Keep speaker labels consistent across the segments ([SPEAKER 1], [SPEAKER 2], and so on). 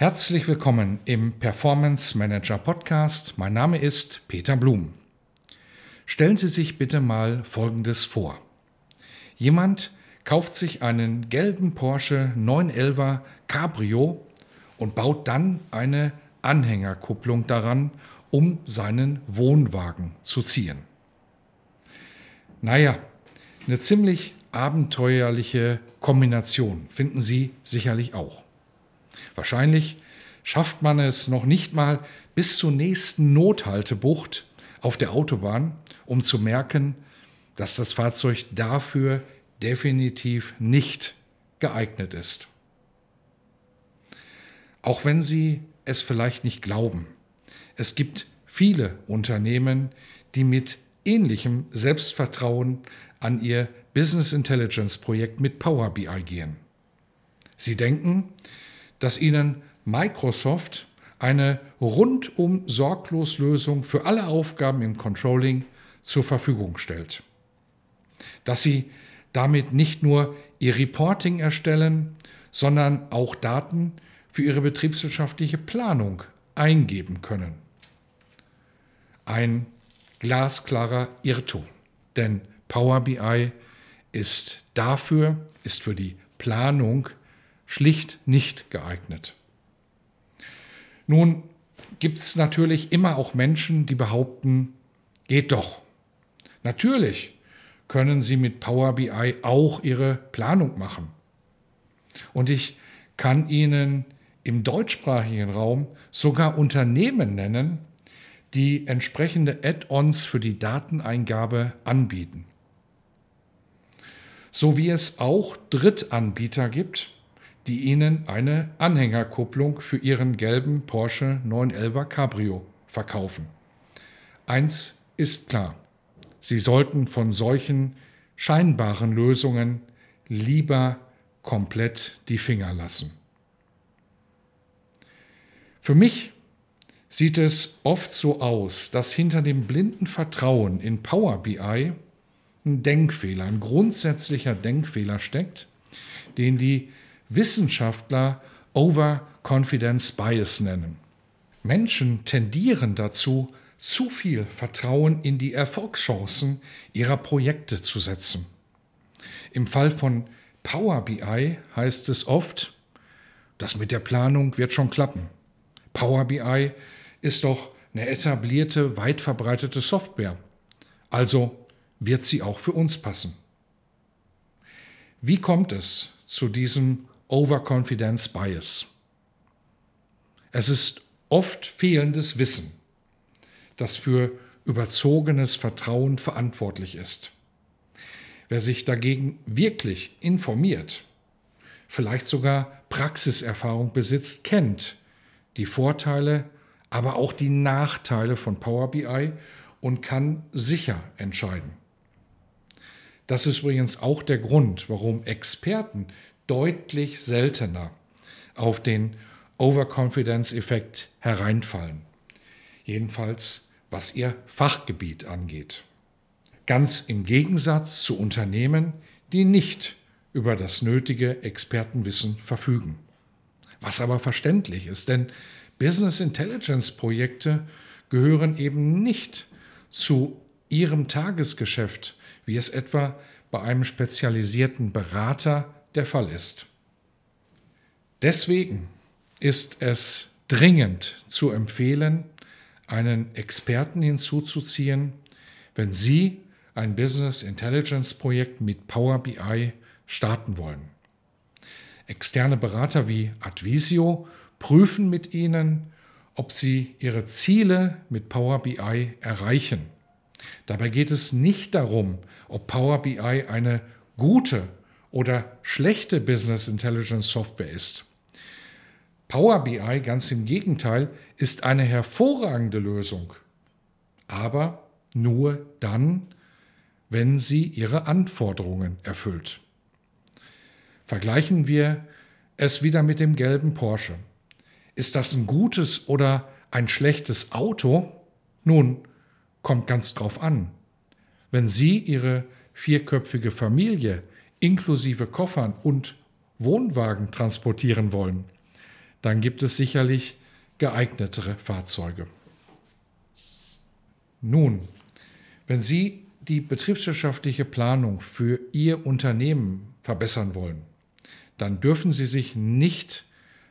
[SPEAKER 1] Herzlich willkommen im Performance Manager Podcast. Mein Name ist Peter Blum. Stellen Sie sich bitte mal Folgendes vor. Jemand kauft sich einen gelben Porsche 911 Cabrio und baut dann eine Anhängerkupplung daran, um seinen Wohnwagen zu ziehen. Naja, eine ziemlich abenteuerliche Kombination finden Sie sicherlich auch. Wahrscheinlich schafft man es noch nicht mal bis zur nächsten Nothaltebucht auf der Autobahn, um zu merken, dass das Fahrzeug dafür definitiv nicht geeignet ist. Auch wenn Sie es vielleicht nicht glauben, es gibt viele Unternehmen, die mit ähnlichem Selbstvertrauen an ihr Business Intelligence Projekt mit Power BI gehen. Sie denken, dass ihnen Microsoft eine rundum sorglos Lösung für alle Aufgaben im Controlling zur Verfügung stellt. Dass sie damit nicht nur ihr Reporting erstellen, sondern auch Daten für ihre betriebswirtschaftliche Planung eingeben können. Ein glasklarer Irrtum, denn Power BI ist dafür, ist für die Planung schlicht nicht geeignet. Nun gibt es natürlich immer auch Menschen, die behaupten, geht doch. Natürlich können sie mit Power BI auch ihre Planung machen. Und ich kann Ihnen im deutschsprachigen Raum sogar Unternehmen nennen, die entsprechende Add-ons für die Dateneingabe anbieten. So wie es auch Drittanbieter gibt, die ihnen eine Anhängerkupplung für ihren gelben Porsche 911 Cabrio verkaufen. Eins ist klar, Sie sollten von solchen scheinbaren Lösungen lieber komplett die Finger lassen. Für mich sieht es oft so aus, dass hinter dem blinden Vertrauen in Power BI ein Denkfehler, ein grundsätzlicher Denkfehler steckt, den die Wissenschaftler Overconfidence Bias nennen. Menschen tendieren dazu, zu viel Vertrauen in die Erfolgschancen ihrer Projekte zu setzen. Im Fall von Power BI heißt es oft, das mit der Planung wird schon klappen. Power BI ist doch eine etablierte, weit verbreitete Software. Also wird sie auch für uns passen. Wie kommt es zu diesem Overconfidence Bias. Es ist oft fehlendes Wissen, das für überzogenes Vertrauen verantwortlich ist. Wer sich dagegen wirklich informiert, vielleicht sogar Praxiserfahrung besitzt, kennt die Vorteile, aber auch die Nachteile von Power BI und kann sicher entscheiden. Das ist übrigens auch der Grund, warum Experten deutlich seltener auf den Overconfidence-Effekt hereinfallen. Jedenfalls was ihr Fachgebiet angeht. Ganz im Gegensatz zu Unternehmen, die nicht über das nötige Expertenwissen verfügen. Was aber verständlich ist, denn Business Intelligence Projekte gehören eben nicht zu ihrem Tagesgeschäft, wie es etwa bei einem spezialisierten Berater der Fall ist. Deswegen ist es dringend zu empfehlen, einen Experten hinzuzuziehen, wenn Sie ein Business Intelligence Projekt mit Power BI starten wollen. Externe Berater wie Advisio prüfen mit Ihnen, ob Sie Ihre Ziele mit Power BI erreichen. Dabei geht es nicht darum, ob Power BI eine gute oder schlechte Business Intelligence Software ist. Power BI, ganz im Gegenteil, ist eine hervorragende Lösung, aber nur dann, wenn sie ihre Anforderungen erfüllt. Vergleichen wir es wieder mit dem gelben Porsche. Ist das ein gutes oder ein schlechtes Auto? Nun, kommt ganz drauf an. Wenn Sie Ihre vierköpfige Familie inklusive Koffern und Wohnwagen transportieren wollen, dann gibt es sicherlich geeignetere Fahrzeuge. Nun, wenn Sie die betriebswirtschaftliche Planung für Ihr Unternehmen verbessern wollen, dann dürfen Sie sich nicht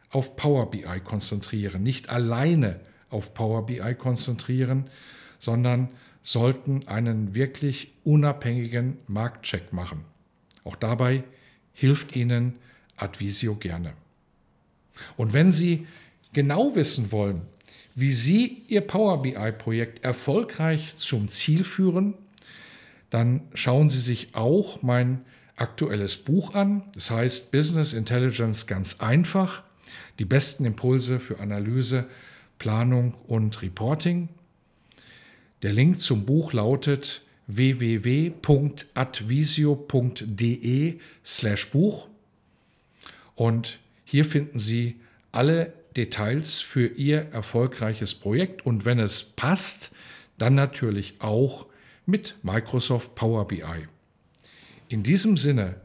[SPEAKER 1] auf Power BI konzentrieren, nicht alleine auf Power BI konzentrieren, sondern sollten einen wirklich unabhängigen Marktcheck machen. Auch dabei hilft Ihnen Advisio gerne. Und wenn Sie genau wissen wollen, wie Sie Ihr Power BI-Projekt erfolgreich zum Ziel führen, dann schauen Sie sich auch mein aktuelles Buch an. Das heißt Business Intelligence ganz einfach. Die besten Impulse für Analyse, Planung und Reporting. Der Link zum Buch lautet www.advisio.de slash Buch und hier finden Sie alle Details für Ihr erfolgreiches Projekt und wenn es passt, dann natürlich auch mit Microsoft Power BI. In diesem Sinne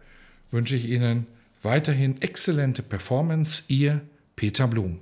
[SPEAKER 1] wünsche ich Ihnen weiterhin exzellente Performance, Ihr Peter Blum.